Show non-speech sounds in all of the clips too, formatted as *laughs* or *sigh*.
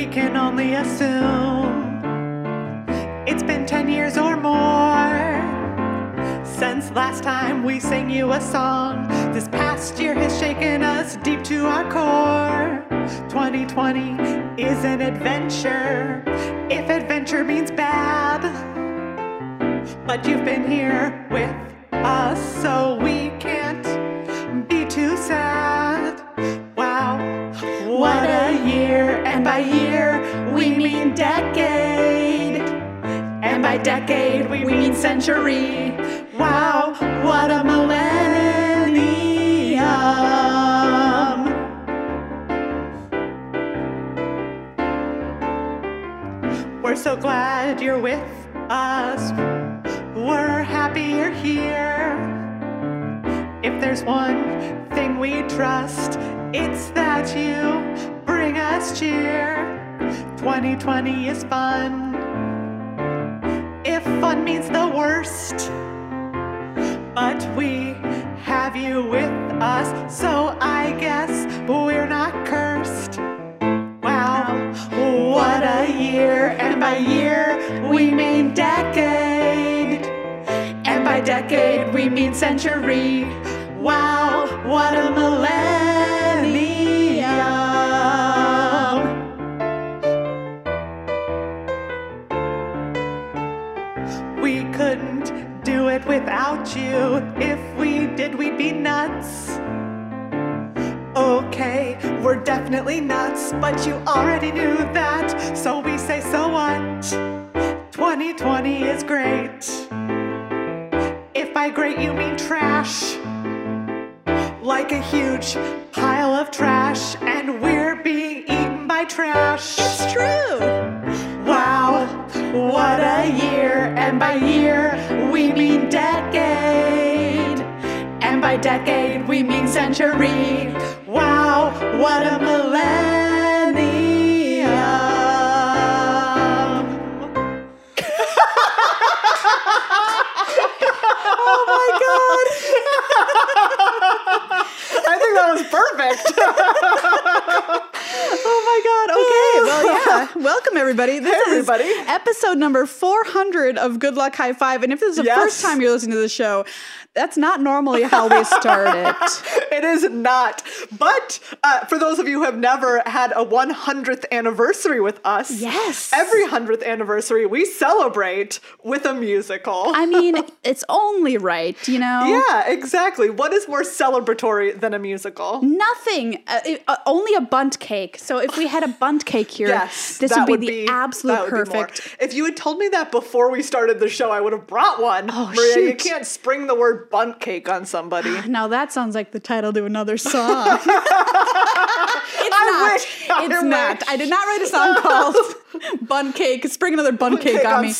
we can only assume it's been 10 years or more since last time we sang you a song. This past year has shaken us deep to our core. 2020 is an adventure, if adventure means bad. But you've been here with us, so we can't be too sad. Wow, what a year! And by year, we mean decade. And by decade, we mean century. Wow, what a millennium! We're so glad you're with us. We're happy you're here. If there's one thing we trust, it's that you bring us cheer. 2020 is fun. If fun means the worst, but we have you with us, so I guess we're not cursed. Wow, what a year! And by year, we mean decade. And by decade, we mean century. Wow, what a millennium! Without you. If we did, we'd be nuts. Okay, we're definitely nuts, but you already knew that. So we say, so what? 2020 is great. If by great you mean trash, like a huge pile of trash, and we're being eaten by trash. It's true. Wow, what a year! And by year, we mean decade. And by decade, we mean century. Wow, what a millennium! oh my god! *laughs* I think that was perfect. *laughs* oh my god! Okay, *laughs* well, yeah. Welcome, everybody. This Hey, everybody. is episode number 400 of Good Luck High Five. And if this is the Yes. first time you're listening to the show, that's not normally how we start it. *laughs* it is not. But uh, for those of you who have never had a 100th anniversary with us, Yes. every 100th anniversary we celebrate with a musical. I mean, *laughs* it's only right, you know? yeah, exactly. What is more celebratory than a musical? Nothing. Uh, it- uh, only a Bundt cake. So if we had a Bundt cake here, Yes, this would be the absolute be more. perfect. If you had told me that before we started the show, I would have brought one. Oh, Maria, you can't spring the word Bundt cake on somebody. *sighs* Now that sounds like the title to another song. *laughs* it's I not. wish, I it's not. wish. I did not write a song called *laughs* Bun Cake. Spring another bun, cake, cake on on me.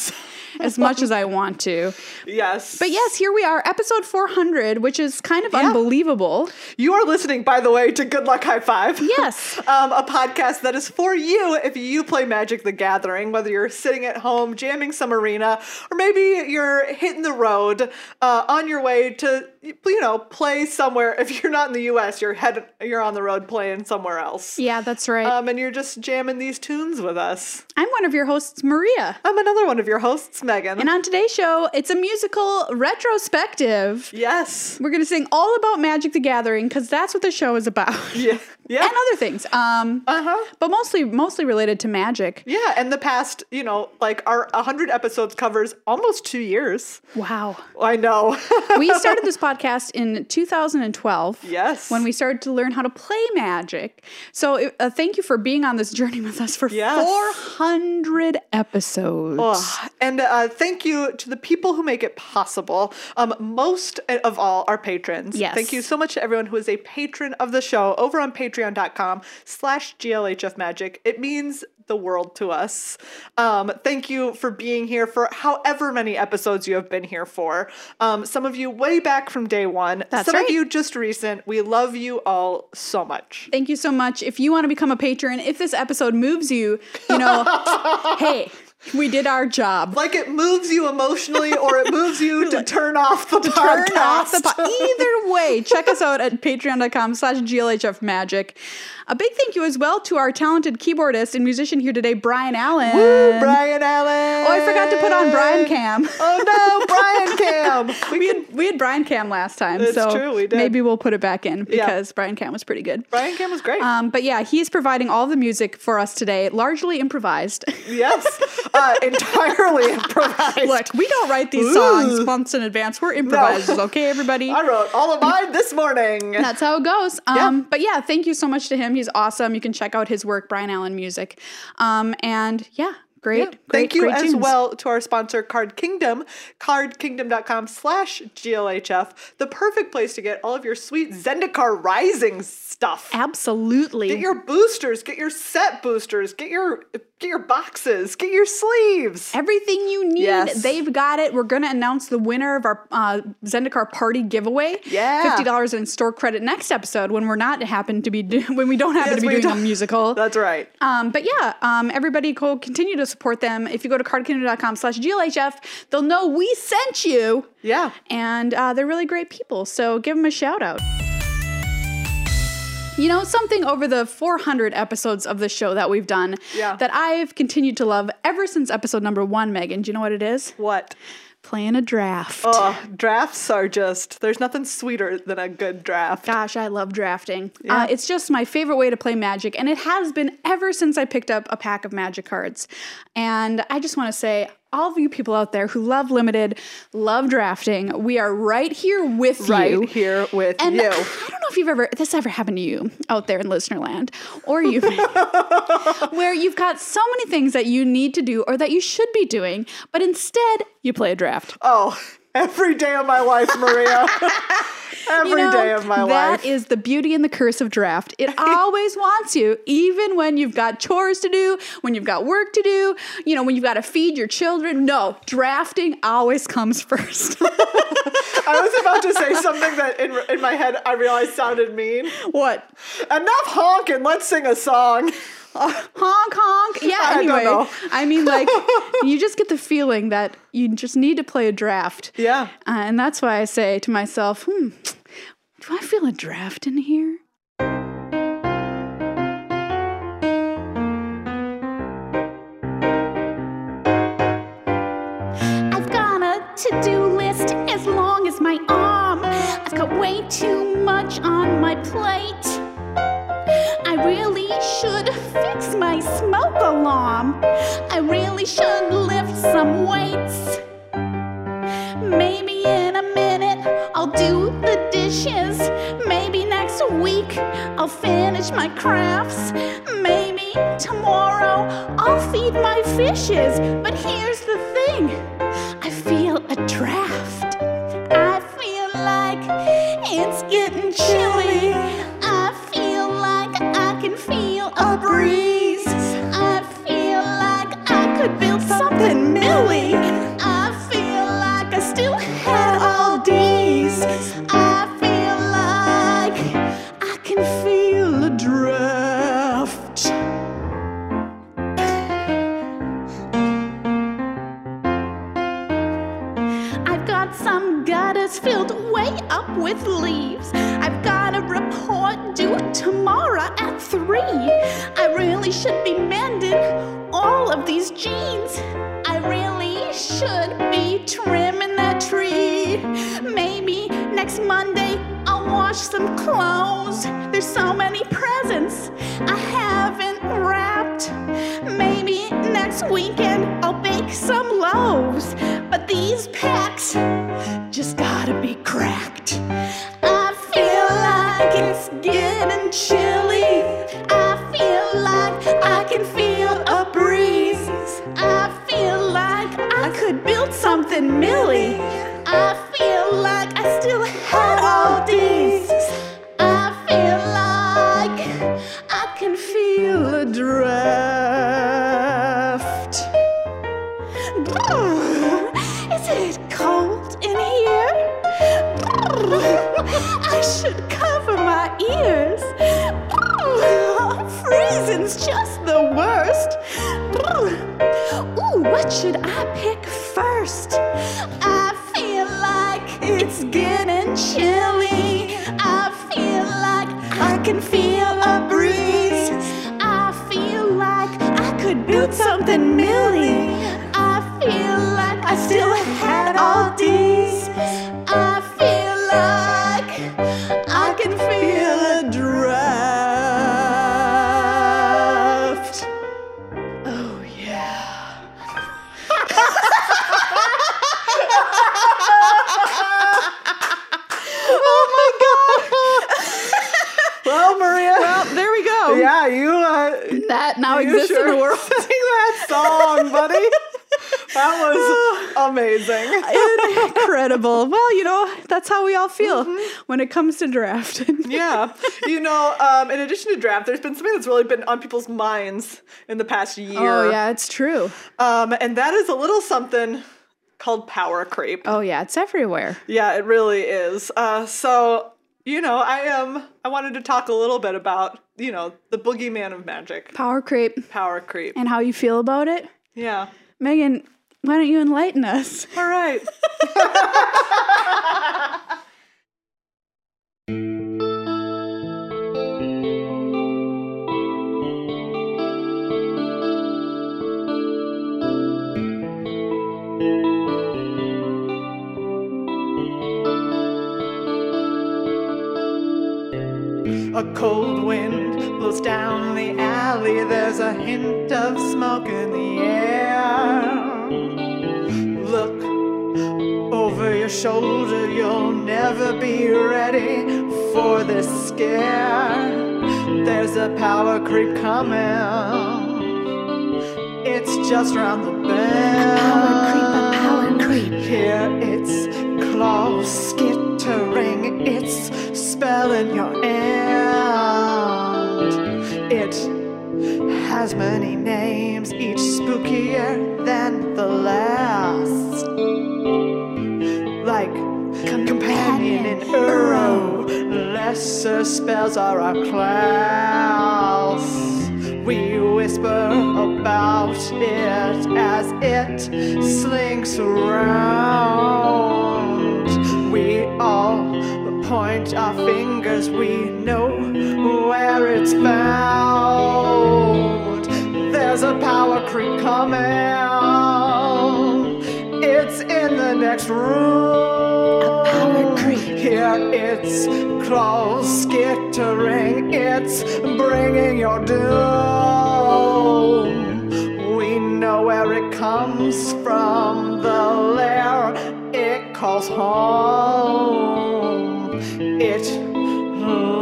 As much as I want to. yes. But yes, here we are, episode 400, which is kind of Yeah. unbelievable. You are listening, by the way, to Good Luck High Five. Yes. *laughs* um, a podcast that is for you if you play Magic the Gathering, whether you're sitting at home jamming some arena, or maybe you're hitting the road uh, on your way to, you know, play somewhere. If you're not in the U.S., you're head, you're on the road playing somewhere else. Yeah, that's right. Um, and you're just jamming these tunes with us. I'm one of your hosts, Maria. I'm another one of your hosts, Megan. And on today's show, it's a musical retrospective. yes. We're going to sing all about Magic the Gathering because that's what the show is about. *laughs* Yeah. Yeah. and other things. Um, uh-huh. but mostly mostly related to magic. Yeah, and the past, you know, like our 100 episodes covers almost two years. Wow. I know. *laughs* we started this podcast in 2012. Yes. When we started to learn how to play magic. So uh, thank you for being on this journey with us for Yes. 400 episodes. And uh, thank you to the people who make it possible. Um, most of all, our patrons. Yes. Thank you so much to everyone who is a patron of the show over on patreon.com slash glhf magic. It means the world to us. Um, thank you for being here for however many episodes you have been here for. Um, some of you way back from day one. That's some right. of you just recent. We love you all so much. Thank you so much. If you want to become a patron, if this episode moves you, you know, *laughs* hey, We did our job. Like it moves you emotionally or it moves you *laughs* to turn off the podcast. Turn off the po- *laughs* Either way, check us out at patreon.com slash glhf magic. A big thank you as well to our talented keyboardist and musician here today, Brian Allen. Woo, Brian Allen. Oh, I forgot to put on Brian Cam. Oh no, Brian *laughs* Cam. We had we had Brian Cam last time, It's so true, we did. maybe we'll put it back in Yeah. because Brian Cam was pretty good. Brian Cam was great. Um, but yeah, he's providing all the music for us today, largely improvised. yes, uh, entirely *laughs* improvised. Look, we don't write these songs months in advance. We're improvisers, okay, everybody? I wrote all of mine this morning. *laughs* That's how it goes. Yeah. Um, But yeah, thank you so much to him. He's awesome. You can check out his work, Brian Allen Music. Um, and yeah, great. Yeah. great Thank you great as tunes. well to our sponsor, Card Kingdom, cardkingdom.com slash GLHF, the perfect place to get all of your sweet Zendikar Rising stuff. Absolutely. Get your boosters, get your set boosters, get your get your boxes, get your sleeves. Everything you need, Yes. they've got it. We're going to announce the winner of our uh, Zendikar party giveaway. Yeah. $50 in store credit next episode when we're not happen to be, do- *laughs* when we don't happen Yes, to be doing a musical. *laughs* That's right. Um, but yeah, um, everybody go continue to support them. If you go to cardkingdom.com slash GLHF, they'll know we sent you. Yeah. And uh, they're really great people. So give them a shout out. You know, something over the 400 episodes of the show that we've done Yeah. that I've continued to love ever since episode number one, Megan. Do you know what it is? What? Playing a draft. Oh, drafts are just, there's nothing sweeter than a good draft. Gosh, I love drafting. Yeah. Uh, it's just my favorite way to play Magic, and it has been ever since I picked up a pack of Magic cards. And I just want to say, all of you people out there who love limited, love drafting, we are right here with Right you. Right here with And you. I don't know if you've ever this ever happened to you out there in listener land, or you *laughs* where you've got so many things that you need to do or that you should be doing, but instead you play a draft. Oh, every day of my life, Maria. *laughs* Every day You know, of my That life. is the beauty and the curse of draft. It *laughs* always wants you, even when you've got chores to do, when you've got work to do, you know, when you've got to feed your children. No, drafting always comes *laughs* first. I was about to say something that in, in my head I realized sounded mean. what? Enough honking, let's sing a song. honk honk. Yeah, I don't anyway. know. I mean, like, *laughs* you just get the feeling that you just need to play a draft. Yeah. Uh, and that's why I say to myself, hmm, do I feel a draft in here? I've got a to do list as long as my arm. I've got way too much on my plate. I really should fix my smoke alarm. I really should lift some weights. Dishes. Maybe next week I'll finish my crafts. Maybe tomorrow I'll feed my fishes. But here's the thing I feel a draft. I feel like it's getting chilly. I feel like I can feel a breeze. I feel like I could build something milly. Should be trimming that tree. Maybe next Monday I'll wash some clothes. There's so many presents I haven't wrapped. Maybe next weekend I'll bake some loaves. But these packs cover my ears. *laughs* Freezing's just the worst. Ooh, what should I pick first? I feel like it's getting chilly. I feel like I can feel a amazing. *laughs* Incredible. Well, you know, that's how we all feel when it comes to drafting. *laughs* Yeah. You know, um, in addition to draft, there's been something that's really been on people's minds in the past year. Oh, yeah, it's true. Um, and that is a little something called power creep. Oh, yeah, it's everywhere. Yeah, it really is. Uh, so, you know, I am. I wanted to talk a little bit about, you know, the boogeyman of magic, Power creep power creep. and how you feel about it. Yeah. Megan, why don't you enlighten us? *laughs* All right. A cold wind blows down the alley. There's a hint of smoke in the air. Over your shoulder, you'll never be ready for this scare. There's a power creep coming. It's just round the bend. A Power creep, a power creep. Here it's claws skittering, it's spelling your end. It has many names, each spookier than the last. Companion and Uro, lesser spells are our class. We whisper about it as it slinks around. We all point our fingers, we know where it's found. There's a power creep coming. The next room. Here it's claws skittering, it's bringing your doom. We know where it comes from, the lair it calls home. It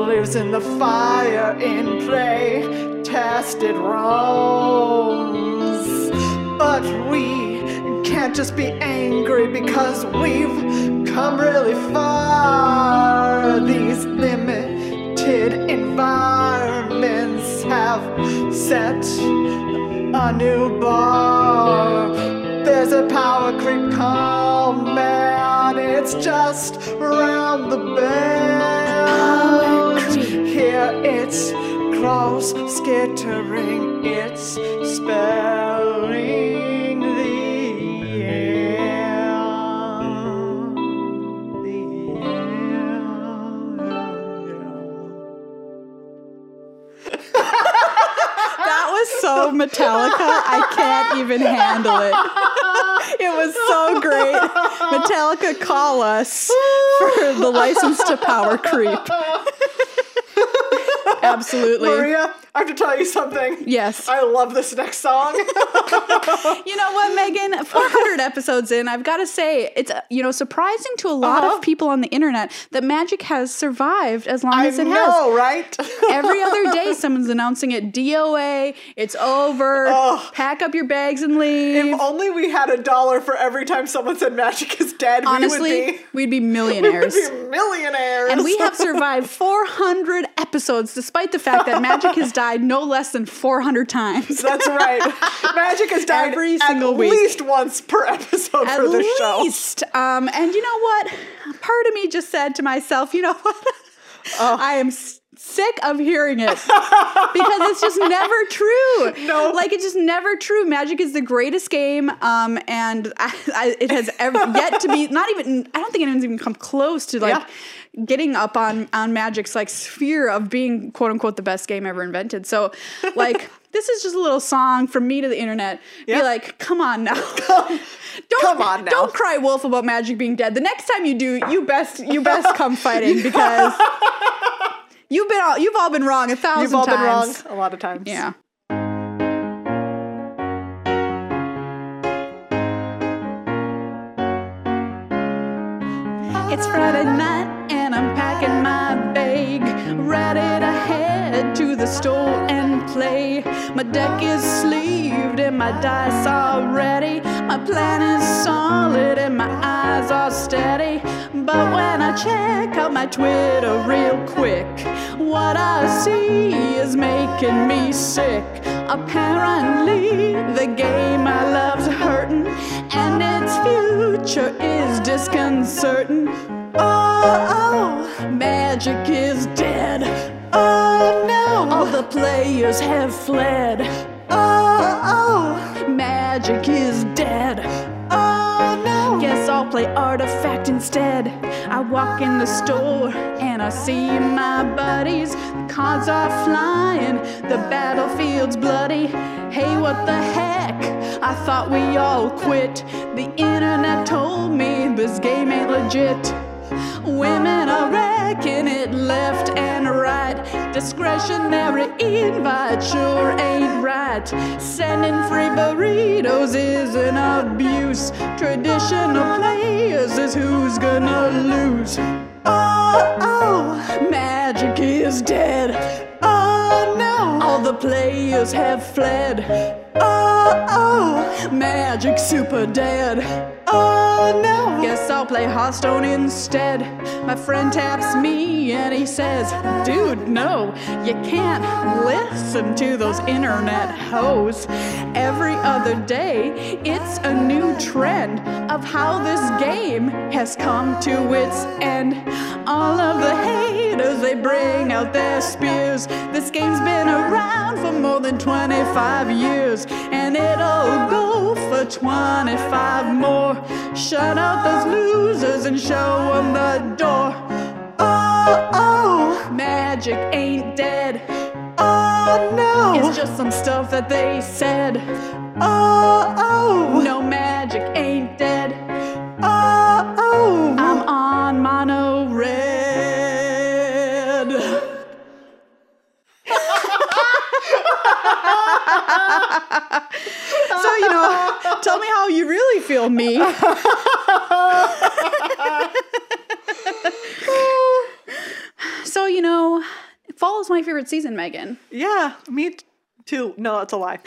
lives in the fire in play, tested roams. But we can't just be angry because we've come really far. These limited environments have set a new bar. There's a power creep coming, it's just round the bend. Here it's claws skittering, it's spelling Metallica. I can't even handle it. It was so great. Metallica, call us for the license to power creep. Absolutely. Maria, I have to tell you something. Yes. I love this next song. *laughs* *laughs* You know what, Megan? 400 episodes in, I've got to say, it's uh, you know surprising to a lot Uh-huh. of people on the internet that magic has survived as long I as it has. right? *laughs* Every other day, someone's announcing it. DOA, it's over. Ugh. Pack up your bags and leave. if only we had a dollar for every time someone said magic is dead, Honestly, *laughs* we would be, we'd be we would millionaires. be millionaires. and we have survived 400 episodes despite the fact that magic has died no less than 400 times. That's right. Magic has died Every at single week. least once per *laughs* episode At for the show. least. Um, and you know what? Part of me just said to myself, you know *laughs* what? I am sick of hearing it because it's just *laughs* never true. No. like it's just never true. Magic is the greatest game, um, and I, I, it has ever yet to be. Not even. I don't think anyone's even come close to like. Yeah. Getting up on on Magic's like sphere of being quote unquote the best game ever invented. So, like, this is just a little song from me to the internet. Yeah. Be like, come on now, *laughs* *laughs* don't come on now. don't cry wolf about Magic being dead. The next time you do, you best you best come *laughs* fighting because you've been all, you've all been wrong a 1000 You've all been wrong times. a lot of times. Yeah. Store and play. My deck is sleeved and my dice are ready. My plan is solid and my eyes are steady. But when I check out my Twitter real quick, what I see is making me sick. Apparently, the game I love's hurting, and its future is disconcerting. Oh, oh, magic is dead. Oh no, all the players have fled. Oh, oh, magic is dead. Oh no, guess I'll play artifact instead. I walk in the store and I see my buddies. The cards are flying, the battlefield's bloody. Hey, what the heck? I thought we all quit. The internet told me this game ain't legit. Women are wrecking it left and right. Discretionary invite sure ain't right. Sending free burritos is an abuse. Traditional players is who's gonna lose. Oh, oh, magic is dead. Oh no, all the players have fled. Oh, oh, magic super dead. Oh no, guess I'll play Hearthstone instead. My friend taps me and he says, Dude, no, you can't listen to those internet hoes. Every other day, it's a new trend of how this game has come to its end. All of the haters, they bring out their spears. This game's been around for more than 25 years, and it'll go 25 more. Shut out those losers and show them the door. Oh, oh, magic ain't dead. Oh no, it's just some stuff that they said. Oh, oh, no magic ain't dead. *laughs* so you know, *laughs* tell me how you really feel, me. *laughs* so you know, fall is my favorite season, Megan. Yeah, me too. No, that's a lie.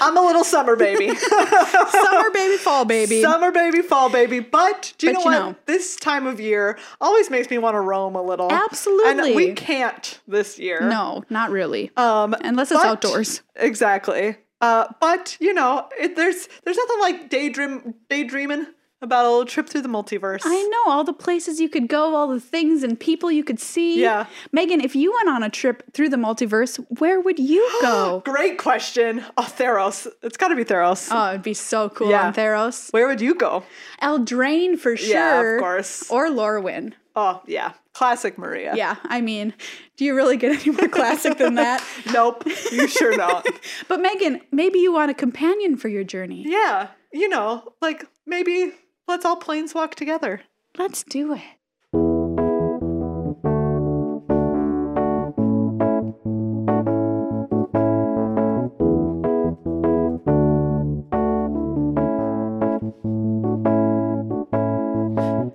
I'm a little summer baby. *laughs* *laughs* Summer baby, fall baby. Summer baby, fall baby. But do you But know you what? know. This time of year always makes me want to roam a little. Absolutely. And we can't this year. no, not really. Um, Unless it's but- outdoors. Exactly. Uh, but you know, it, there's there's nothing like daydream daydreaming about a little trip through the multiverse. I know all the places you could go, all the things and people you could see. Yeah. Megan, if you went on a trip through the multiverse, where would you *gasps* go? Great question. Oh, Theros. It's got to be Theros. oh, it'd be so cool Yeah. on Theros. Where would you go? Eldraine for sure. Yeah, of course. Or Lorwyn. Oh, yeah. Classic Maria. Yeah, I mean, do you really get any more classic than that? *laughs* Nope. You sure *laughs* don't. But Megan, maybe you want a companion for your journey. yeah. You know, like maybe let's all planeswalk together. Let's do it.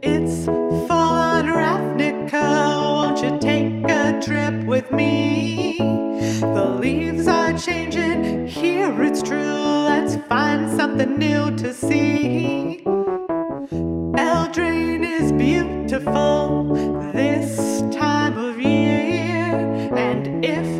It's fall on Ravnica. Won't you take a trip with me? The leaves are changing. Here it's true. Let's find something new to see. And if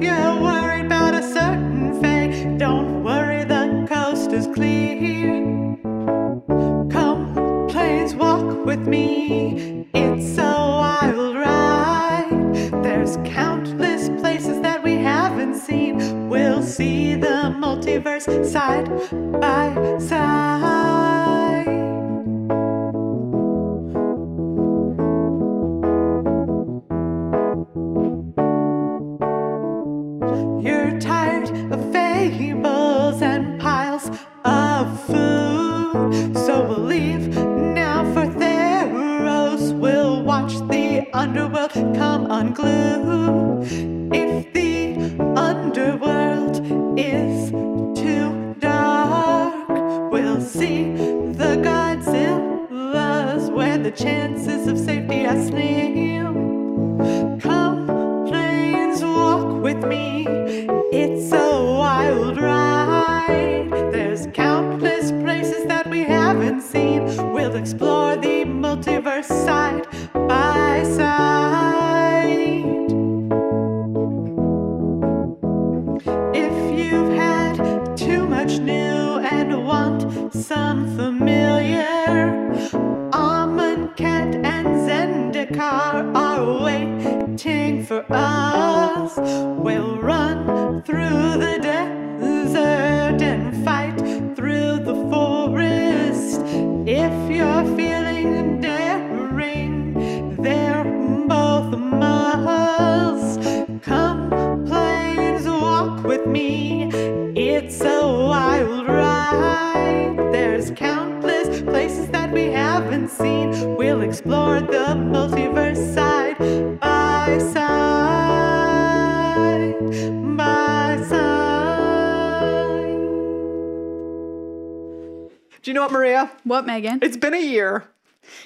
Do you know what, Maria? What, Megan? It's been a year.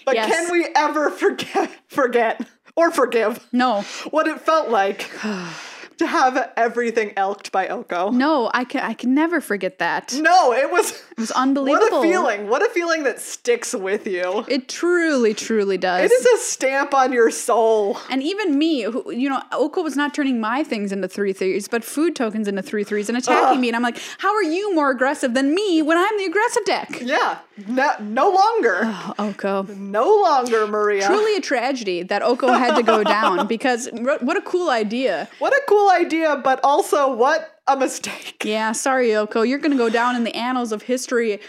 But Yes. can we ever forget forget or forgive No, what it felt like *sighs* *sighs* *sighs* *laughs* to have everything elked by Oko? no, I can I can never forget that. No, it No, it was unbelievable. *laughs* what a feeling. What a feeling that sticks with you. It truly, truly does. It is a stamp on your soul. And even me, who you know, Oko was not turning my things into three threes, but food tokens into three threes and attacking me. And I'm like, how are you more aggressive than me when I'm the aggressive deck? Yeah, no, no longer. *sighs* Oko. No longer, Maria. Truly a tragedy that Oko had to go down *laughs* because what a cool idea. What a cool idea, but also what a mistake. Yeah, sorry, Oko. You're going to go down in the annals of history.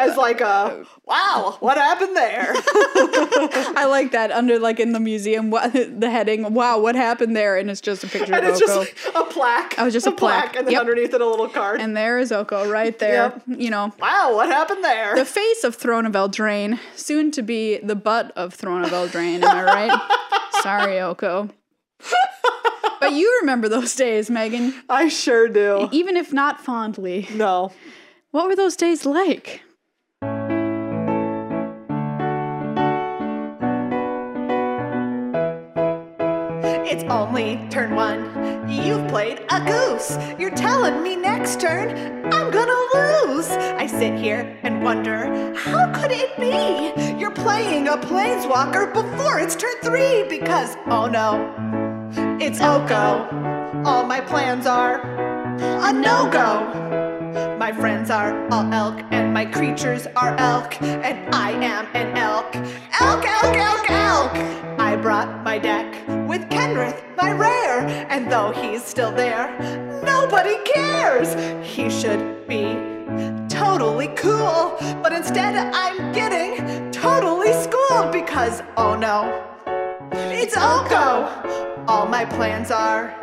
As like a wow, what happened there? *laughs* I like that under like in the museum, what, *laughs* the heading, wow, what happened there? And it's just a picture and of it's Oko. just a plaque. Oh, just a plaque. and then Yep. underneath it a little card. and there is Oko right *laughs* there. You know, wow, what happened there? the face of Throne of Eldraine, soon to be the butt of Throne of Eldraine. Am I right? Sorry, Oko. But you remember those days, Megan, I sure do. even if not fondly. No. What were those days like? It's only turn one. You've played a goose. You're telling me next turn I'm gonna lose. I sit here and wonder, how could it be? You're playing a planeswalker before it's turn three because, oh no, it's Oko. All my plans are a no go. My friends are all elk, and my creatures are elk, and I am an elk. Elk, elk, elk, elk! Brought my deck with Kenrith, my rare, and though he's still there, nobody cares. He should be totally cool, but instead I'm getting totally schooled because, oh no, it's Oko! All my plans are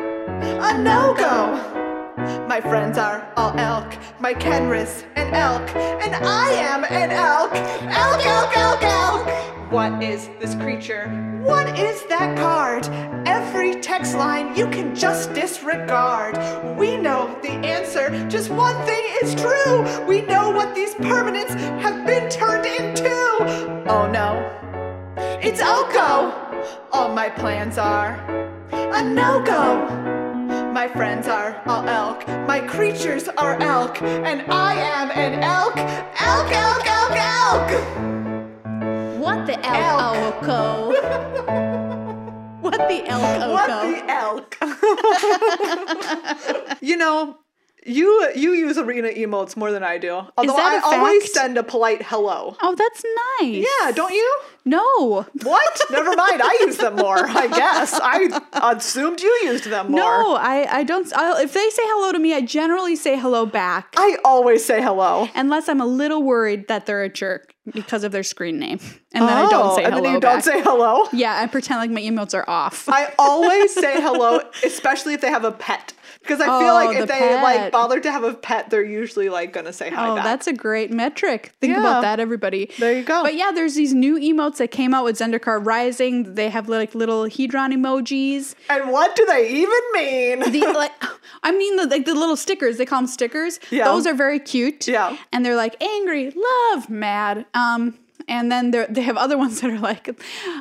a no go. My friends are all elk, my Kenrith's an elk, and I am an elk. Elk, elk, elk, elk. What is this creature? What is that card? Every text line you can just disregard. We know the answer, just one thing is true. We know what these permanents have been turned into. Oh no, it's Oko. All my plans are a no go. My friends are all elk, my creatures are elk, and I am an elk. Elk, elk, elk, elk. What the Elk. Oko? *laughs* what the elk? What the elk? *laughs* *laughs* you know, You you use arena emotes more than I do. Although that I always send a polite hello. Oh, that's nice. Yeah, don't you? No. What? Never mind. I use them more. I guess I assumed you used them more. No, I, I don't. i if they say hello to me, I generally say hello back. I always say hello. Unless I'm a little worried that they're a jerk because of their screen name. And then I don't oh, say Oh, and hello. then you back. don't say hello. Yeah, I pretend like my emotes are off. I always say *laughs* hello, especially if they have a pet. Because I feel Oh, like the if they like pet. bother to have a pet, they're usually like gonna say hi Oh, back. that's a great metric. Think Yeah. about that, everybody. There you go. But yeah, there's these new emotes that came out with Zendikar Rising. They have like little Hedron emojis. and what do they even mean? The like, I mean, the, like the little stickers. They call them stickers. Yeah. Those are very cute. Yeah. And they're like angry, love, mad. Um, and then they they have other *laughs* ones that are like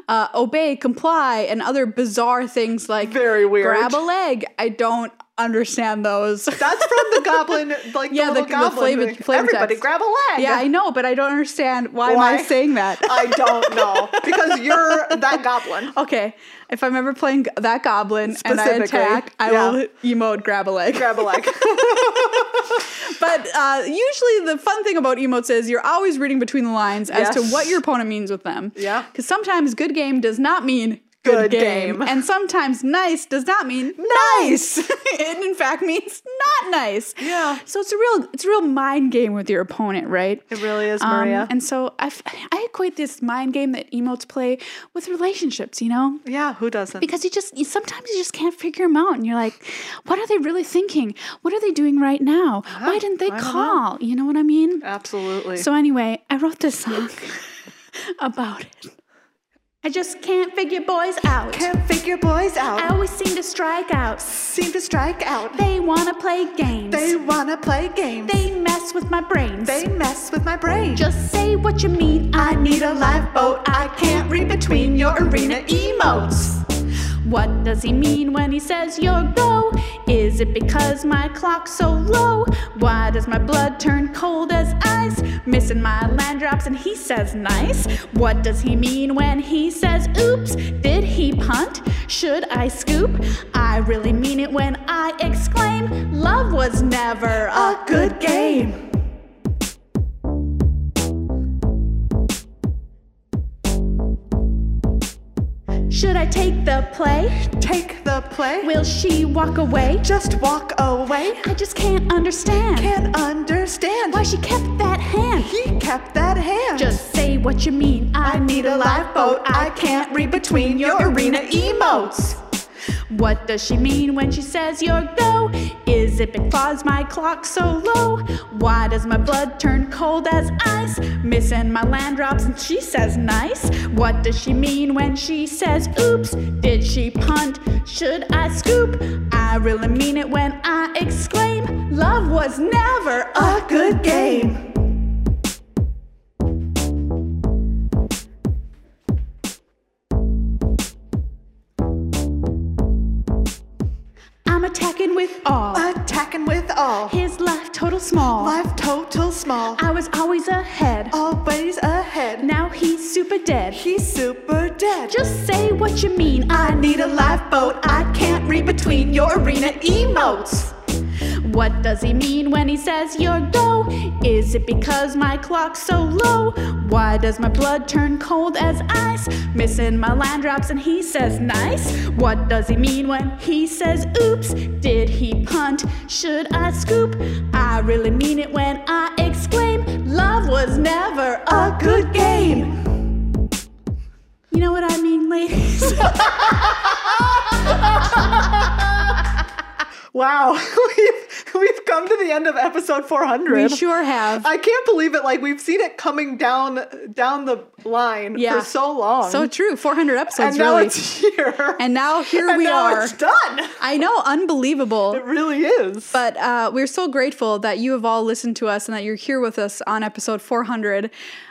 uh, obey, comply, and other bizarre things like Very weird. Grab a leg. I don't understand those. That's from the *laughs* goblin, like Yeah, the the- the goblin. flavor- thing. flavor Everybody text. grab a leg. yeah, I know, but I don't understand why, am I saying that. I don't know because you're that goblin. *laughs* okay, if I'm ever playing that goblin and I attack, I yeah. will emote grab a leg. Grab a leg. *laughs* But uh, usually, the fun thing about emotes is you're always reading between the lines as to what your opponent means with them. Yeah. Because sometimes good game does not mean good, game. game. and sometimes nice does not mean Nice. *laughs* it in fact means not nice. Yeah. So it's a real it's a real mind game with your opponent, right? It really is, Um, Maria. and so I, I equate this mind game that emotes play with relationships, you know? yeah, who doesn't? because you just you, sometimes you just can't figure them out and you're like what are they really thinking what are they doing right now why didn't they don't know. call you know what i mean Absolutely. so anyway i wrote this song *laughs* *laughs* about it i just can't figure boys out can't figure boys out. i always seem to strike out Seem to strike out. they want to play games They wanna play games. they mess with my brains They mess with my brain. just say what you mean i need a lifeboat i can't read between your arena emotes What does he mean when he says you're go? Is it because my clock's so low? Why does my blood turn cold as ice? Missing my land drops and he says nice. What does he mean when he says oops? Did he punt? Should I scoop? I really mean it when I exclaim, love was never a good game. Should I take the play? Take the play. Will she walk away? Just walk away. I just can't understand Can't understand why she kept that hand. he kept that hand. Just say what you mean. I need a lifeboat. I can't read between your arena emotes. What does she mean when she says you're go? Is it because my clock's so low? Why does my blood turn cold as ice? Missing my land drops and she says nice. What does she mean when she says oops? Did she punt? Should I scoop? I really mean it when I exclaim, love was never a good game. Attacking with all. Attacking with all. His life total small. Life total small. I was always ahead. Always ahead. Now he's super dead. He's super dead. Just say what you mean. I need a lifeboat. I can't read between your arena emotes. What does he mean when he says you're go? Is it because my clock's so low? Why does my blood turn cold as ice? Missing my land drops and he says nice. What does he mean when he says oops? Did he punt? Should I scoop? I really mean it when I exclaim, love was never a good game. You know what I mean, ladies? *laughs* Wow, *laughs* *laughs* we've come to the end of episode 400. we sure have. I can't believe it. Like we've seen it coming down down the line Yeah. for so long. So true. 400 episodes, and now really. it's here. and now here And we now are. It's done. I know, unbelievable. It really is. But uh, we're so grateful that you have all listened to us and that you're here with us on episode 400.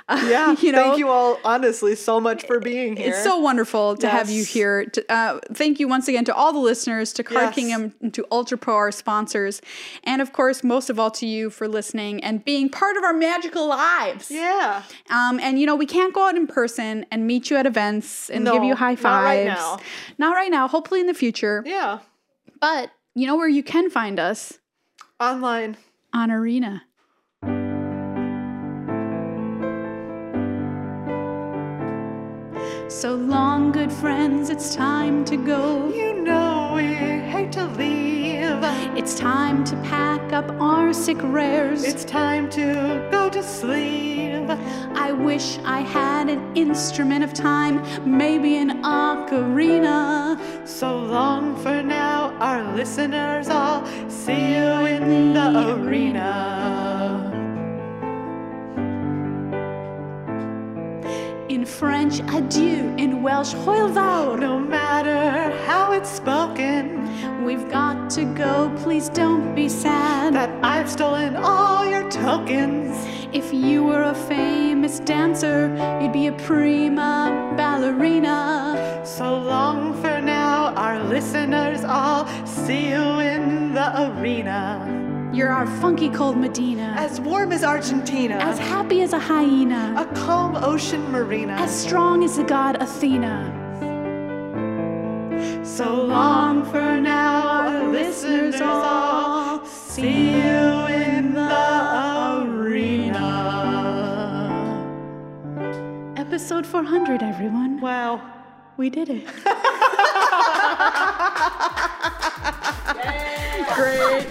Uh, yeah, *laughs* you know, thank you all honestly so much for being here. It's so wonderful to have you here. To, uh, thank you once again to all the listeners, to Card Yes. Kingdom, to Ultra Pro, our sponsors, and of course, most of all to you for listening and being part of our magical lives. yeah. Um, and you know, we can't go out in person and meet you at events and give you high fives. not right now. Not right now. Hopefully in the future. Yeah. But you know where you can find us? Online. on Arena. So long, good friends, it's time to go. You know we hate to leave. It's time to pack up our sick rares. It's time to go to sleep. I wish I had an instrument of time, maybe an ocarina. So long for now, our listeners all. See you in the arena. In French, adieu. In Welsh, fawr. No matter how it's spoken, We've got to go, please don't be sad. that I've stolen all your tokens. If you were a famous dancer, you'd be a prima ballerina. So long for now, our listeners all. See you in the arena. You're our funky cold Medina, As warm as Argentina, as happy as a hyena, a calm ocean marina. as strong as the god Athena. So long for now, our listeners all. See you in the arena. Episode 400, everyone. Wow. We did it. *laughs* Great.